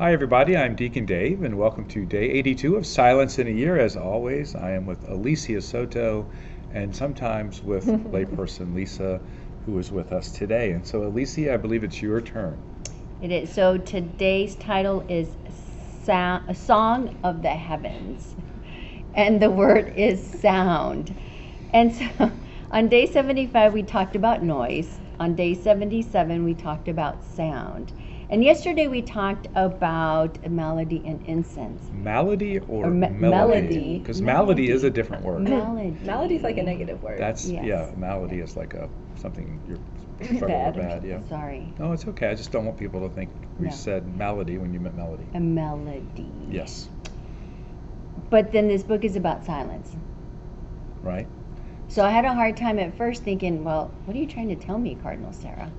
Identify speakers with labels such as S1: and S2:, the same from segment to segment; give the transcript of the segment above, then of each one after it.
S1: Hi, everybody. I'm Deacon Dave, and welcome to day 82 of Silence in a Year. As always, I am with Alicia Soto and sometimes with layperson Lisa, who is with us today. And so, Alicia, I believe it's your turn.
S2: It is. So today's title is sound, a song of the heavens, and the word is sound. And so, on day 75 we talked about noise. On day 77 we talked about sound. And yesterday we talked about melody and incense.
S1: Malady or,
S2: Or me-
S1: melody?
S2: melody.
S1: Because melody is a different word.
S2: Melody.
S3: is like a negative word.
S1: That's
S2: Yes.
S1: yeah. Malady is like a something you're struggling
S3: Bad.
S1: with bad. Yeah.
S2: Sorry,
S1: No, it's okay. I just don't want people to think we
S2: No.
S1: said malady when you meant melody.
S2: a melody.
S1: Yes.
S2: But then this book is about silence.
S1: Right.
S2: So I had a hard time at first thinking, well, what are you trying to tell me, Cardinal Sarah?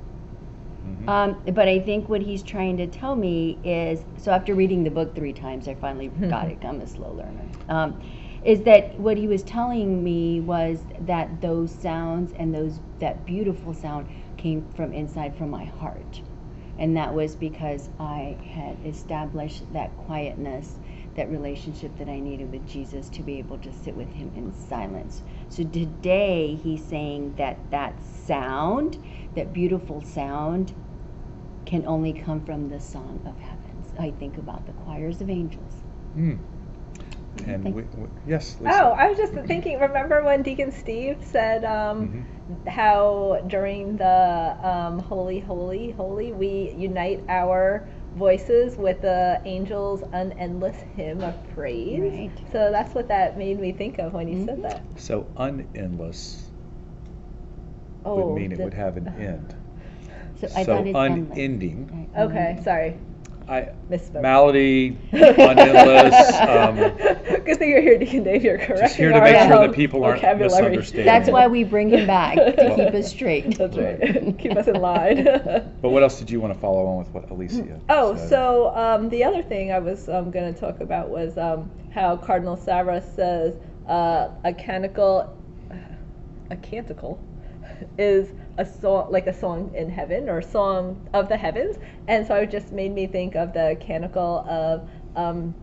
S1: Mhm.
S2: Um, but I think what he's trying to tell me is so after reading the book three times, I finally got it. I'm a slow learner. Um, is that what he was telling me was that those sounds and those that beautiful sound came from inside from my heart, and that was because I had established that quietness, that relationship that I needed with Jesus to be able to sit with Him in silence. So today he's saying that that sound, that beautiful sound, can only come from the song of heavens. I think about the choirs of angels.
S1: Mm. And we, we, yes. Lisa.
S3: Oh, I was just thinking. Remember when Deacon Steve said um,
S1: Mhm.
S3: how during the um, Holy, Holy, Holy, we unite our voices with the angels' an endless hymn of praise.
S2: Right.
S3: So that's what that made me think of when you said
S2: Mhm.
S3: that.
S1: So unendless
S3: Oh,
S1: would mean it would have an end.
S2: So I
S1: so
S2: thought
S1: unending.
S2: Right,
S3: Okay,
S2: unending.
S3: sorry,
S1: I
S3: misspoke.
S1: malady, unendless. Um,
S3: Good thing you're here, Deacon Dave. You're correct.
S1: just here to make sure that people aren't misunderstanding.
S2: That's why we bring him back to keep us straight.
S3: That's right. Keep us in line.
S1: But what else did you want to follow on with what Alicia?
S3: Oh,
S1: said?
S3: so um, the other thing I was um, going to talk about was um, how Cardinal Sarah says uh, a canticle, a canticle, is a song like a song in heaven or a song of the heavens, and so it just made me think of the canticle of um,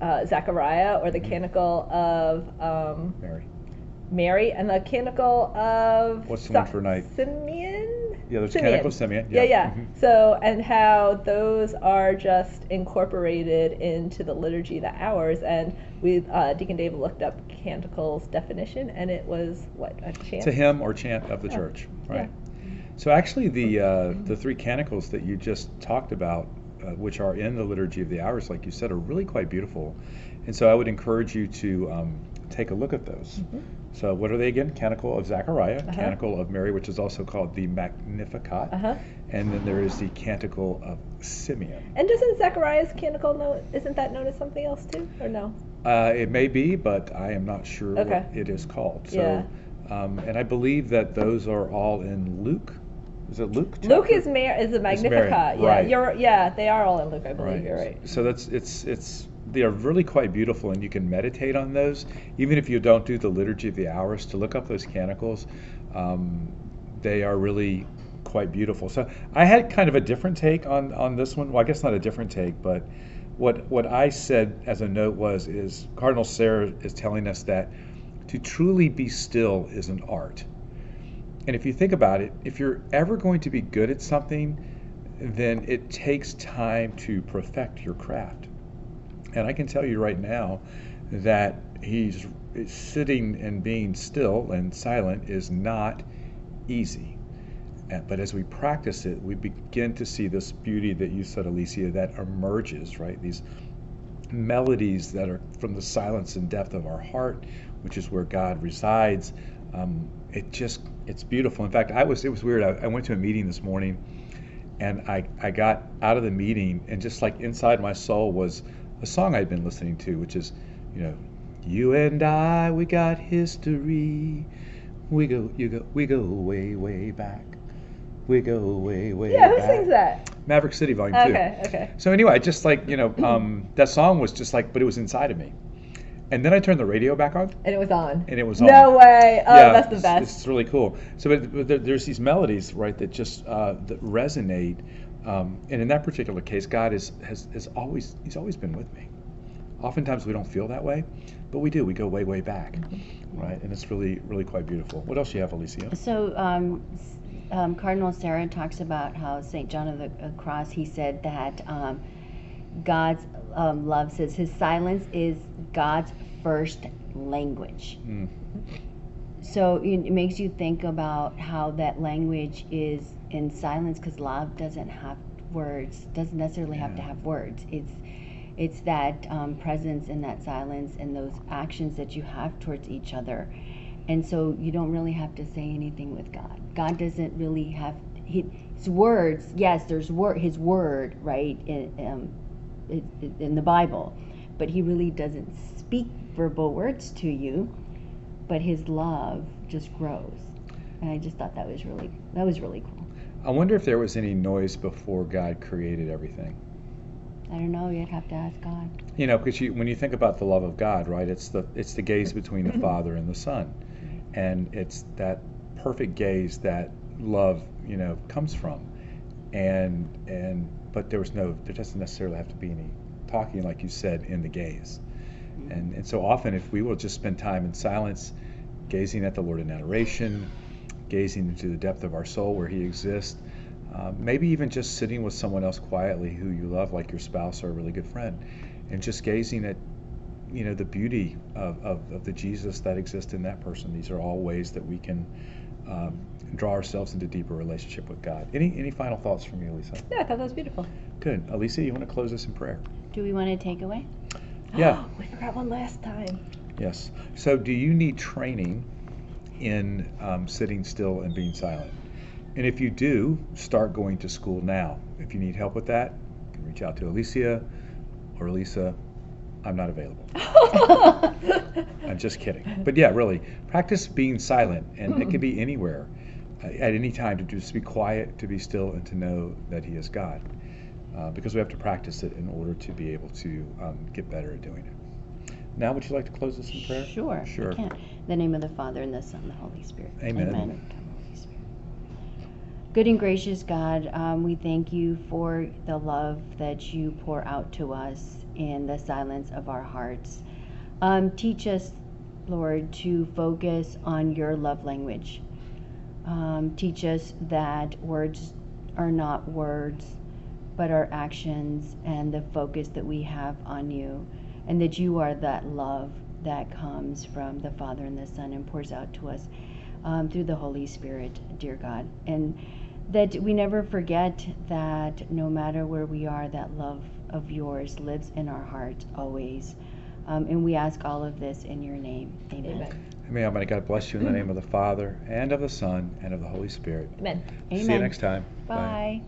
S3: uh, Zechariah or the canticle of um,
S1: Mary.
S3: Mary and the canticle of
S1: What's the one for night?
S3: Simeon.
S1: Yeah, there's
S3: Simeon.
S1: Canticle of Simeon.
S3: Yeah, yeah.
S1: mhm.
S3: So, and how those are just incorporated into the liturgy the hours. And we, uh, Deacon David looked up canticles definition, and it was what a chant.
S1: A hymn or chant of the
S3: Yeah.
S1: church,
S3: Yeah.
S1: right? So actually, the uh, the three canticles that you just talked about, uh, which are in the liturgy of the hours, like you said, are really quite beautiful. And so I would encourage you to um, take a look at those.
S3: Mhm.
S1: So what are they again? Canticle of Zechariah,
S3: Uh-huh.
S1: Canticle of Mary, which is also called the Magnificat,
S3: Uh-huh.
S1: and then there is the Canticle of Simeon.
S3: And doesn't Zechariah's canticle know? Isn't that known as something else too, or no?
S1: Uh, it may be, but I am not sure
S3: Okay.
S1: what it is called.
S3: Yeah.
S1: So, um, and I believe that those are all in Luke. Is it Luke?
S3: Luke is Mar- is the Magnificat. yeah,
S1: right.
S3: you're yeah, they are all in Luke. I believe
S1: Right.
S3: you're right.
S1: So that's it's it's they are really quite beautiful, and you can meditate on those, even if you don't do the liturgy of the hours. To look up those canticles, um, they are really quite beautiful. So I had kind of a different take on on this one. Well, I guess not a different take, but what what I said as a note was is Cardinal Sarah is telling us that to truly be still is an art. And if you think about it, if you're ever going to be good at something, then it takes time to perfect your craft. And I can tell you right now that he's sitting and being still and silent is not easy. Uh, But as we practice it, we begin to see this beauty that you said, Alicia, that emerges, right? These melodies that are from the silence and depth of our heart, which is where God resides. Um, it just, it's beautiful. In fact, I was, it was weird. I, I went to a meeting this morning and I, I got out of the meeting and just like inside my soul was a song I'd been listening to, which is, you know, you and I, we got history. We go, you go, we go way, way back. We go way, way
S3: Yeah, who
S1: back.
S3: sings that?
S1: Maverick City Volume Two.
S3: Okay, okay.
S1: So anyway, just like you know, um, that song was just like, but it was inside of me. And then I turned the radio back on,
S3: And it was on.
S1: and it was on.
S3: No way. Oh,
S1: Yeah,
S3: that's the
S1: it's-
S3: best.
S1: It's, really cool. So but, but there, there's these melodies, right, that just uh, that resonate Um, and in that particular case, God is, has, has always, he's always been with me. Oftentimes we don't feel that way, but we do. We go way, way back, right? And it's really, really quite beautiful. What else do you have, Alicia?
S2: So um, um, Cardinal Sarah talks about how St. John of the uh, Cross, he said that um, God's um, love says his silence is God's first language.
S1: Mm.
S2: So it it makes you think about how that language is in silence because love doesn't have words, doesn't necessarily have to have words. It's it's that um, presence and that silence and those actions that you have towards each other. And so you don't really have to say anything with God. God doesn't really have his words. Yes, there's word his word right um, in the Bible, but he really doesn't speak verbal words to you but his love just grows. And I just thought that was really that was really cool.
S1: I wonder if there was any noise before God created everything.
S2: I don't know. You'd have to ask God.
S1: You know, because you, when you think about the love of God, right? It's the it's the gaze between the Father and the Son, and it's that perfect gaze that love, you know, comes from, and and but there was no there doesn't necessarily have to be any talking like you said in the gaze, and and so often if we will just spend time in silence, gazing at the Lord in adoration, gazing into the depth of our soul where He exists. Uh, maybe even just sitting with someone else quietly who you love, like your spouse or a really good friend, and just gazing at, you know, the beauty of, of, of the Jesus that exists in that person. These are all ways that we can um, draw ourselves into deeper relationship with God. Any any final thoughts from you, Lisa?
S3: Yeah, I thought that was beautiful.
S1: Good. Alicia, you want to close us in prayer?
S2: Do we want to take away?
S1: Yeah.
S3: we forgot one last time.
S1: Yes. So, do you need training in um, sitting still and being silent? And if you do, start going to school now. If you need help with that, you can reach out to Alicia or Lisa. I'm not available. I'm just kidding. But yeah, really, practice being silent, and it can be anywhere, at any time, to just be quiet, to be still, and to know that He is God. Uh, because we have to practice it in order to be able to um, get better at doing it. Now, would you like to close this in prayer?
S2: Sure.
S1: Sure.
S2: In the name of the Father and the Son and the Holy Spirit.
S1: Amen.
S2: Spirit. Good and gracious God, um, we thank you for the love that you pour out to us in the silence of our hearts. Um, teach us, Lord, to focus on your love language. Um, teach us that words are not words, but our actions and the focus that we have on you, and that you are that love that comes from the Father and the Son and pours out to us um, through the Holy Spirit, dear God. And that we never forget that no matter where we are, that love of yours lives in our hearts always. Um, and we ask all of this in your name. Amen.
S3: Amen.
S1: May Almighty God bless you in the name of the Father, and of the Son, and of the Holy Spirit.
S3: Amen.
S1: See you next time.
S2: Bye.